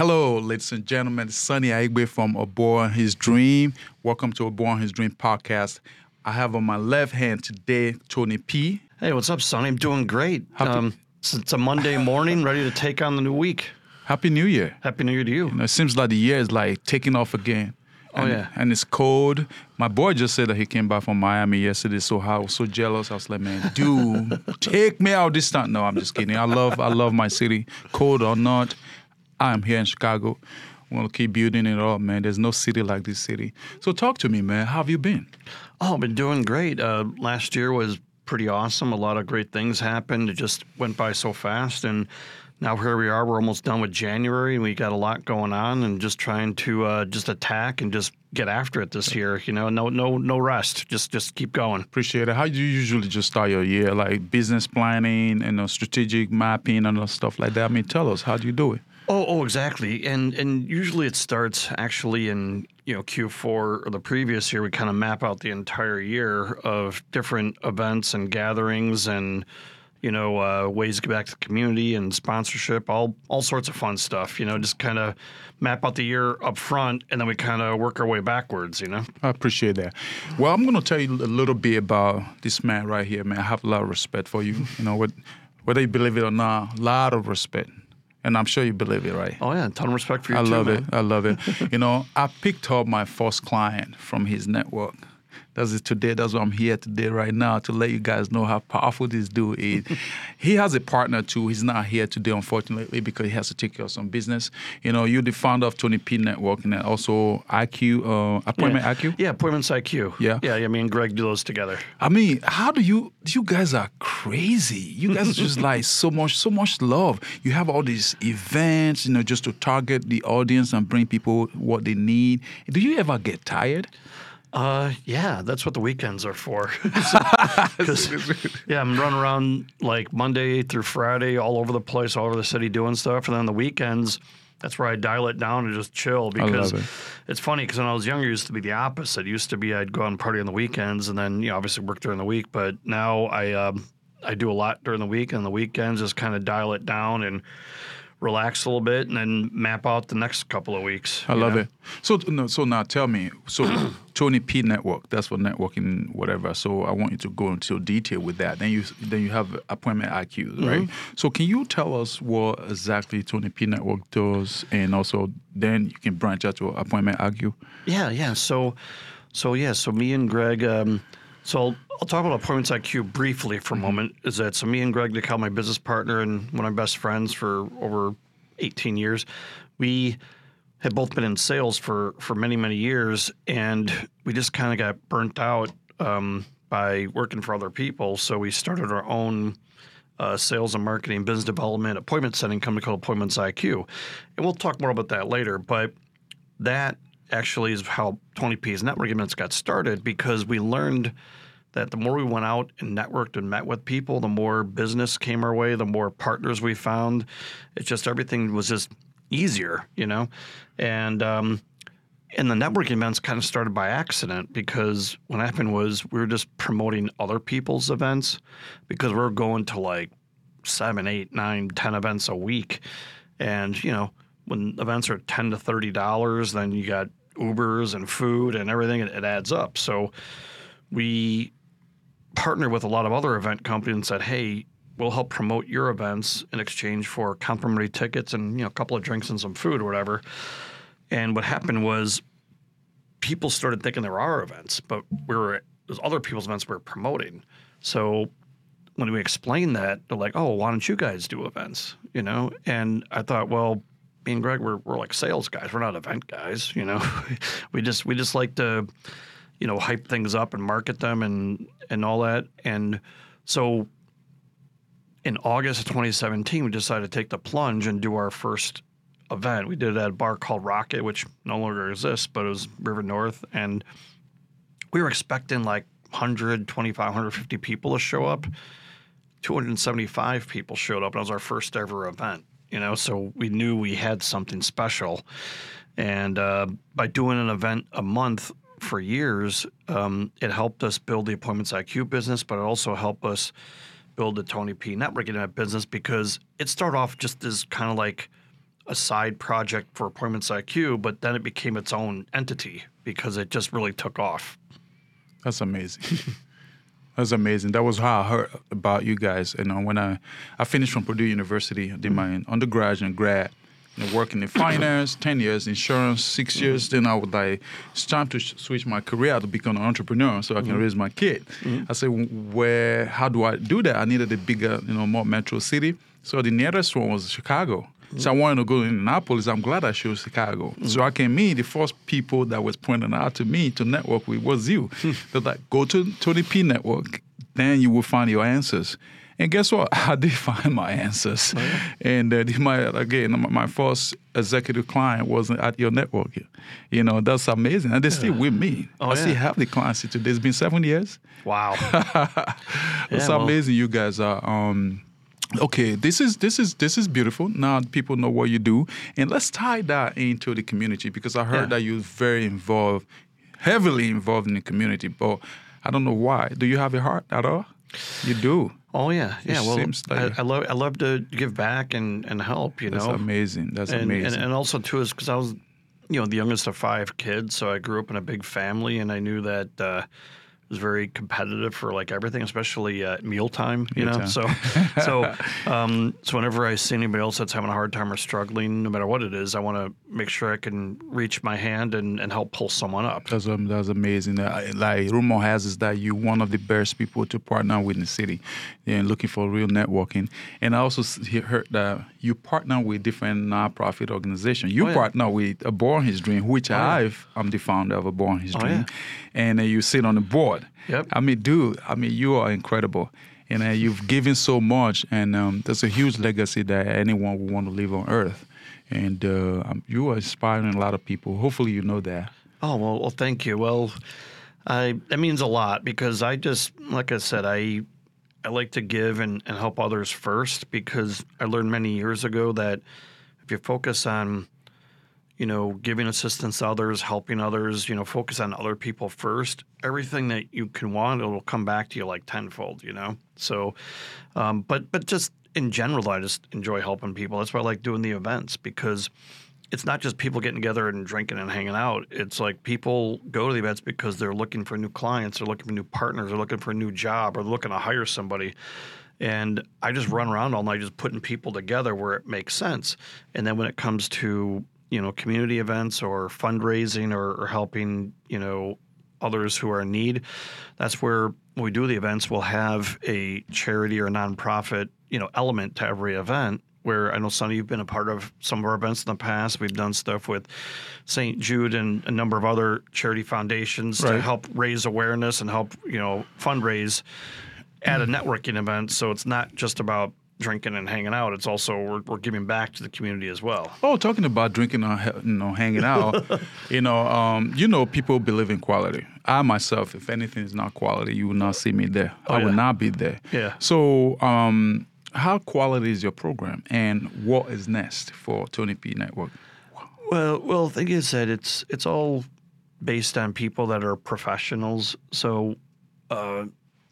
Hello, ladies and gentlemen. Sunny Aigbe from A Boy and His Dream. Welcome to A Boy and His Dream podcast. I have on my left hand today Tony P. Hey, what's up, Sunny? I'm doing great. Happy- Um, it's, it's a Monday morning, ready to take on the new week. Happy New Year. Happy New Year to you. You know, it seems like the year is like taking off again. Oh, And- yeah. And it's cold. My boy just said that he came back from Miami yesterday, so I was so jealous. I was like, man, dude, take me out this time. No, I'm just kidding. I love I love my city. Cold or not, I am here in Chicago. Want to keep building it up, man. There's no city like this city. So talk to me, man. How have you been? Oh, I've been doing great. Uh, last year was pretty awesome. A lot of great things happened. It just went by so fast. And now here we are. We're almost done with January, and we got a lot going on, and just trying to uh, just attack and just get after it this year. You know, no, no, no rest. Just, just keep going. Appreciate it. How do you usually just start your year? Like business planning and uh, strategic mapping and stuff like that. I mean, tell us, how do you do it? Oh, oh, exactly. And and usually it starts actually in you know Q4 or the previous year. We kind of map out the entire year of different events and gatherings and you know uh, ways to get back to the community and sponsorship, all all sorts of fun stuff. You know, just kind of map out the year up front, and then we kind of work our way backwards. You know. I appreciate that. Well, I'm going to tell you a little bit about this man right here, man. I have a lot of respect for you. You know, whether you believe it or not, a lot of respect. And I'm sure you believe it, right? Oh yeah, a ton of respect for you I too, love man. it. I love it. you know, I picked up my first client from his network. That's it today. That's why I'm here today, right now, to let you guys know how powerful this dude is. he has a partner too. He's not here today, unfortunately, because he has to take care of some business. You know, you're the founder of Tony P Network and also IQ, uh, Appointment yeah. IQ. Yeah, appointments IQ. Yeah. yeah, I mean, Greg do those together. I mean, how do you? You guys are crazy. You guys are just like so much, so much love. You have all these events, you know, just to target the audience and bring people what they need. Do you ever get tired? Uh, yeah, that's what the weekends are for. yeah, I'm running around like Monday through Friday, all over the place, all over the city doing stuff, and then the weekends, that's where I dial it down and just chill. Because it. it's funny because when I was younger, it used to be the opposite. It used to be I'd go out and party on the weekends, and then you know obviously work during the week. But now I um, I do a lot during the week, and the weekends just kind of dial it down and relax a little bit, and then map out the next couple of weeks. I love know? it. So, no, so now tell me. So, Tony P Network. That's for networking, whatever. So, I want you to go into detail with that. Then you, then you have appointment IQ, right? So, can you tell us what exactly Tony P Network does, and also then you can branch out to appointment IQ. Yeah, yeah. So, so yeah. So me and Greg. Um, so I'll, I'll talk about Appointments IQ briefly for a moment. Is that so? Me and Greg, call my business partner and one of my best friends for over 18 years. We had both been in sales for for many many years, and we just kind of got burnt out um, by working for other people. So we started our own uh, sales and marketing, business development, appointment setting company called Appointments IQ, and we'll talk more about that later. But that actually is how Tony P's network events got started because we learned that the more we went out and networked and met with people, the more business came our way, the more partners we found. It's just everything was just easier, you know? And, um, and the networking events kind of started by accident because what happened was we were just promoting other people's events because we're going to like seven, eight, nine, ten events a week. And, you know, when events are ten to thirty dollars, then you got Ubers and food and everything, it, it adds up. So we partnered with a lot of other event companies and said, hey, we'll help promote your events in exchange for complimentary tickets and you know a couple of drinks and some food or whatever. And what happened was people started thinking there were our events, but we were there's other people's events we were promoting. So when we explained that, they're like, "Oh, why don't you guys do events?" You know, and I thought, well, me and Greg, we're, we're like sales guys. We're not event guys. You know, we just we just like to, you know, hype things up and market them and and all that. And so, in August of 2017, we decided to take the plunge and do our first event. We did it at a bar called Rocket, which no longer exists, but it was River North, and we were expecting like 125, 150 people to show up. 275 people showed up. and It was our first ever event, you know, so we knew we had something special. And uh, by doing an event a month for years, um, it helped us build the Appointments IQ business, but it also helped us build the Tony P Network Internet business because it started off just as kind of like a side project for Appointments IQ, but then it became its own entity because it just really took off. That's amazing. That's amazing. That was how I heard about you guys. You know, when I, I finished from Purdue University, I did my undergraduate and grad, working in finance, 10 years, insurance, 6 Mm-hmm. years. Then I would like, it's time to sh- switch my career to become an entrepreneur so I Mm-hmm. can raise my kid. I said, where, how do I do that? I needed a bigger, you know, more metro city. So the nearest one was Chicago. So I wanted to go to Indianapolis. I'm glad I chose Chicago. So I came in. The first people that was pointing out to me to network with was you. They're like, go to Tony P Network, then you will find your answers. And guess what? I did find my answers. And uh, my again, my- first executive client wasn't at your network. You know, that's amazing. And they're still with me. Oh, I still have the clients today. It's been seven years. Wow. It's Yeah, well- amazing you guys are um okay this is this is this is beautiful now people know what you do and let's tie that into the community because i heard Yeah. that you're very involved heavily involved in the community but i don't know why do you have a heart at all you do Oh yeah, yeah. It Well, like- I, I love I love to give back and, and help. You know. that's know, amazing that's and, amazing And, and also too is because I was, you know, the youngest of five kids, so I grew up in a big family, and I knew that uh, was very competitive for like everything, especially uh, mealtime. You know, so so um, so whenever I see anybody else that's having a hard time or struggling, no matter what it is, I want to make sure I can reach my hand and, and help pull someone up. That's um, that's amazing. Uh, like rumor has is that you're one of the best people to partner with in the city, and looking for real networking. And I also heard that you partner with different nonprofit organizations. You Oh, yeah. partner with a Boy and His Dream, which yeah. I've I'm the founder of a Born His Oh, Dream, yeah. and uh, you sit on the board. Yep. I mean, dude, I mean, you are incredible. And uh, you've given so much, and um, there's a huge legacy that anyone would want to live on Earth. And uh, um, you are inspiring a lot of people. Hopefully, you know that. Oh well, well, thank you. Well, I that means a lot because I just, like I said, I I like to give and, and help others first because I learned many years ago that if you focus on, you know, giving assistance to others, helping others, you know, focus on other people first, everything that you can want, it'll come back to you like tenfold, you know. So, um, but but just in general, I just enjoy helping people. That's why I like doing the events because it's not just people getting together and drinking and hanging out. It's like people go to the events because they're looking for new clients, they're looking for new partners, they're looking for a new job, or they're looking to hire somebody. And I just run around all night just putting people together where it makes sense. And then when it comes to, you know, community events or fundraising or, or helping, you know, others who are in need, that's where when we do the events, we'll have a charity or nonprofit, you know, element to every event where I know some of you've been a part of some of our events in the past. We've done stuff with St. Jude and a number of other charity foundations to help raise awareness and help, you know, fundraise at a mm. networking event. So it's not just about drinking and hanging out. It's also we're, we're giving back to the community as well. Oh, talking about drinking or he- you know hanging out, you know, um, you know, people believe in quality. I myself, if anything is not quality, you will not see me there. I will Oh, not be there. Yeah. So, um, how quality is your program, and what is next for Tony P Network? Well, well, the thing is that it's it's all based on people that are professionals. So uh,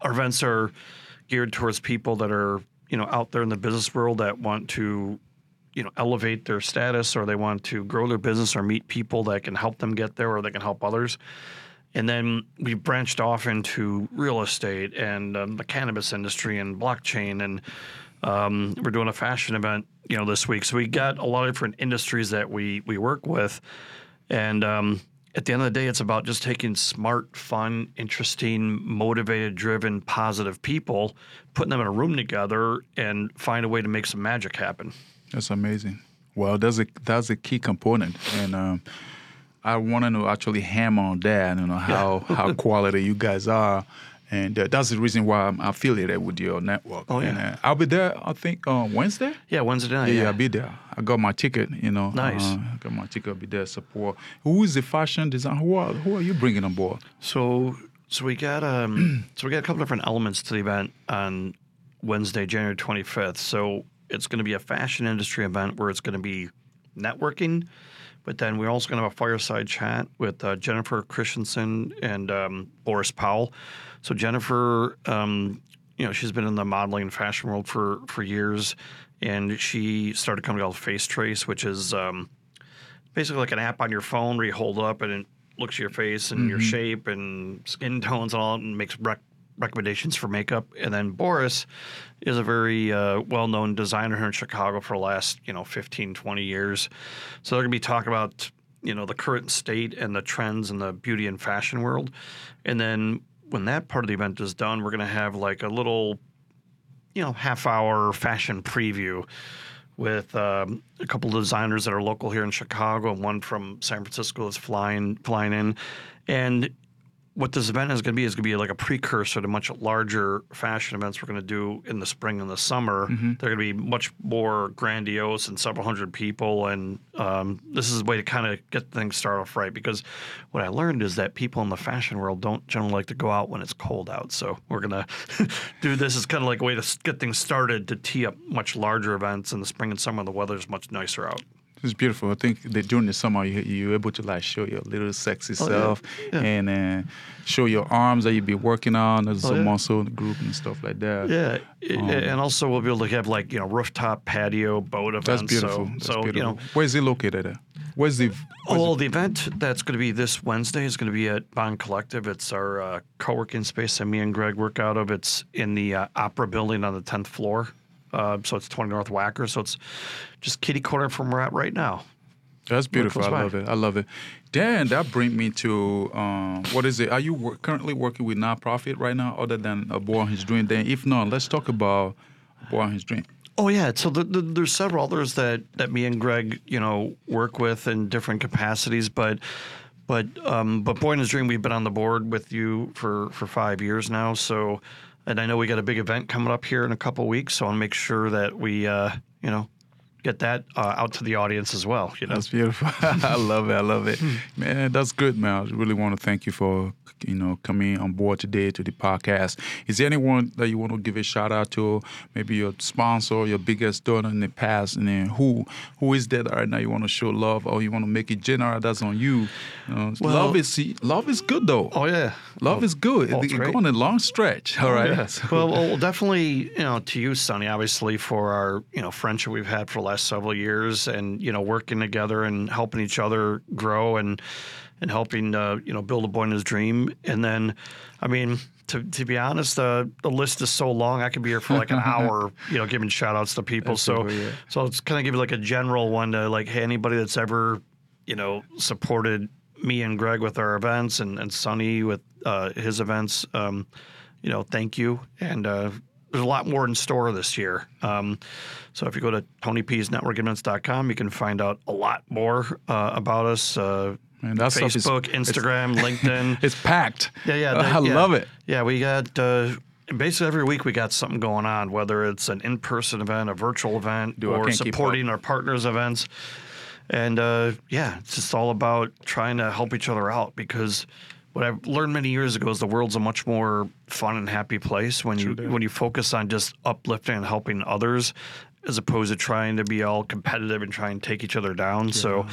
our events are geared towards people that are you know out there in the business world that want to you know elevate their status or they want to grow their business or meet people that can help them get there or they can help others. And then we branched off into real estate and um, the cannabis industry and blockchain and um, we're doing a fashion event, you know, this week. So we got a lot of different industries that we we work with, and um, at the end of the day, it's about just taking smart, fun, interesting, motivated, driven, positive people, putting them in a room together, and find a way to make some magic happen. That's amazing. Well, that's a that's a key component, and um, I wanted to actually hammer on that. You know how how quality you guys are, and uh, that's the reason why I'm affiliated with your network. Oh, yeah. And, uh, I'll be there. I think on Wednesday. Yeah, Wednesday night. Yeah, Yeah, I'll be there. I got my ticket. You know. Nice. Uh, I got my ticket. I'll be there. Support. Who is the fashion designer? Who are who are you bringing on board? So so we got um so we got a couple different elements to the event on Wednesday, January 25th. So it's going to be a fashion industry event where it's going to be networking, but then we're also going to have a fireside chat with uh, Jennifer Christensen and um, Boris Powell. So Jennifer, um, you know, she's been in the modeling and fashion world for for years, and she started a company called Face Trace, which is um, basically like an app on your phone where you hold up and it looks at your face and your shape and skin tones and all, and makes rec- recommendations for makeup. And then Boris is a very uh, well-known designer here in Chicago for the last you know 15, 20 years. So they're gonna be talking about you know the current state and the trends in the beauty and fashion world, and then when that part of the event is done, we're gonna have like a little you know half hour fashion preview with um, a couple of designers that are local here in Chicago and one from San Francisco that's flying flying in, and what this event is going to be is going to be like a precursor to much larger fashion events we're going to do in the spring and the summer. They're going to be much more grandiose and several hundred people, and um, this is a way to kind of get things started off right. Because what I learned is that people in the fashion world don't generally like to go out when it's cold out, so we're going to do this as kind of like a way to get things started to tee up much larger events in the spring and summer. The weather's much nicer out. It's beautiful. I think that during the summer you you're able to like show your little sexy Oh, self Yeah. and uh, show your arms that you be working on. There's Oh, some yeah. muscle group and stuff like that. Yeah, i- and also we'll be able to have like you know rooftop patio boat events. That's beautiful. So, That's so beautiful. you know, Where's it located at? Where's the? Where's oh, the event that's going to be this Wednesday is going to be at Bond Collective. It's our uh, co-working space that me and Greg work out of. It's in the uh, Opera Building on the tenth floor. Uh, so it's 20 North Wacker. So it's just kitty corner from where we're at right now. That's beautiful. I love it. I love it. Dan, that brings me to um, what is it? Are you wor- currently working with nonprofit right now, other than a boy and his dream? Then, if not, let's talk about boy and his dream. Oh yeah, so the, the, there's several others that that me and Greg, you know, work with in different capacities, but but um, but Boy and His Dream, we've been on the board with you for for five years now. So, and I know we got a big event coming up here in a couple weeks, so I want to make sure that we, uh, you know, get that uh, out to the audience as well. You know, That's beautiful. I love it. I love it, man. That's good, man. I really want to thank you for you know coming on board today to the podcast. Is there anyone that you want to give a shout out to? Maybe your sponsor, your biggest donor in the past, and then who who is that right now you want to show love or you want to make it general? That's on you. you know, Well- love is love is good though. oh yeah, Love is good. it's it going a long stretch. All right. Yeah. Well, well, definitely, you know, to you, Sunny, obviously for our, you know, friendship we've had for the last several years and, you know, working together and helping each other grow and, and helping, uh, you know, build a boy in his dream. And then, I mean, to, to be honest, uh, the list is so long. I could be here for like an hour, you know, giving shout outs to people. so, Absolutely, yeah. so it's kind of give you like a general one to like, hey, anybody that's ever, you know, supported me and Greg with our events and, and Sunny with uh, his events, um, you know, thank you. And uh, there's a lot more in store this year. Um, so if you go to TonyP'sNetworkEvents.com, you can find out a lot more uh, about us. Uh, Man, stuff is- Facebook, it's- Instagram, LinkedIn. It's packed. Yeah, yeah. I yeah. love it. Yeah, we got uh, basically every week we got something going on, whether it's an in-person event, a virtual event, Dude, or supporting our partners' events. And uh, yeah, it's just all about trying to help each other out because what I've learned many years ago is the world's a much more fun and happy place when you when you focus on just uplifting and helping others as opposed to trying to be all competitive and try and take each other down. So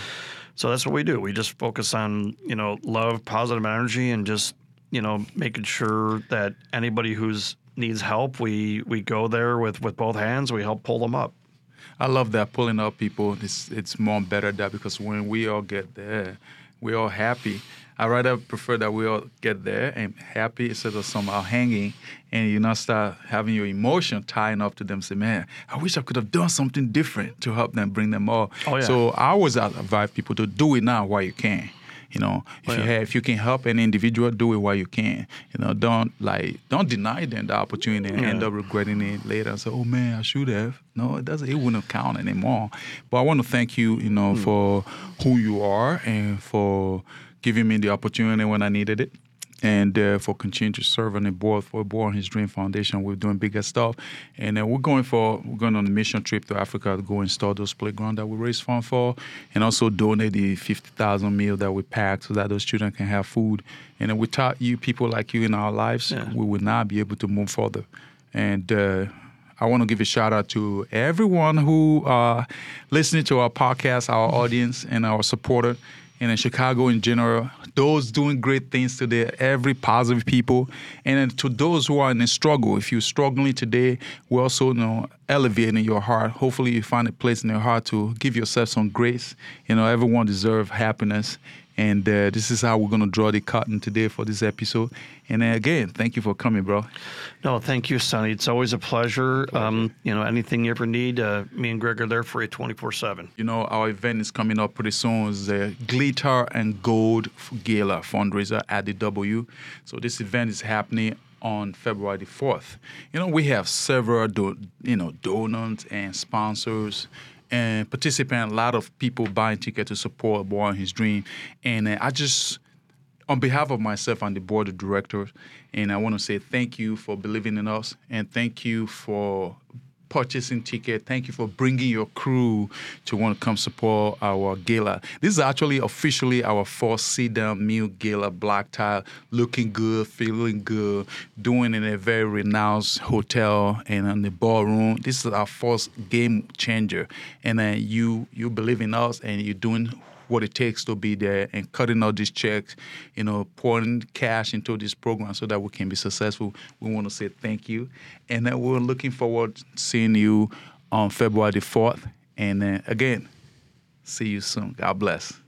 so that's what we do. We just focus on, you know, love, positive energy and just, you know, making sure that anybody who's needs help, we we go there with with both hands, we help pull them up. I love that pulling up people. It's it's more better that because when we all get there, we're all happy. I rather prefer that we all get there and happy instead of somehow hanging and you not start having your emotion tying up to them. Say, man, I wish I could have done something different to help them bring them up. Oh, yeah. So I always advise people to do it now while you can. You know, if Oh, you have, if you can help an individual, do it while you can. You know, don't like don't deny them the opportunity and end up regretting it later. So, oh man, I should have. No, it doesn't. It wouldn't count anymore. But I want to thank you, you know, Hmm. for who you are and for giving me the opportunity when I needed it. And uh, for continuing to serve on the board for Boy and His Dream Foundation, we're doing bigger stuff, and then we're going for we're going on a mission trip to Africa to go install those playgrounds that we raise fund for, and also donate the fifty thousand meal that we pack so that those children can have food. And then without you, people like you in our lives, Yeah. we would not be able to move further. And uh, I want to give a shout out to everyone who uh, listening to our podcast, our audience, and our supporter. And in Chicago in general, those doing great things today, every positive people, and to those who are in struggle. If you're struggling today, we're also you know elevating your heart. Hopefully, you find a place in your heart to give yourself some grace. You know, everyone deserves happiness, and uh, this is how we're going to draw the curtain today for this episode. And uh, again, thank you for coming, bro. No, thank you, Sunny. It's always a pleasure. Um, you know, anything you ever need, uh, me and Greg are there for you 24 7. You know, our event is coming up pretty soon. It's the Glitter and Gold Gala fundraiser at the W. So this event is happening on February the 4th. You know, we have several, do, you know, donors and sponsors and participants, a lot of people buying tickets to support Boy and His Dream. And uh, I just, on behalf of myself and the board of directors, and I want to say thank you for believing in us and thank you for purchasing ticket. Thank you for bringing your crew to want to come support our gala. This is actually officially our first sit-down meal gala, black tie, looking good, feeling good, doing in a very renowned hotel and in the ballroom. This is our first game changer, and then you you believe in us and you're doing what it takes to be there and cutting out these checks, you know, pouring cash into this program so that we can be successful. We want to say thank you. And then we're looking forward to seeing you on February the 4th. And then again, see you soon. God bless.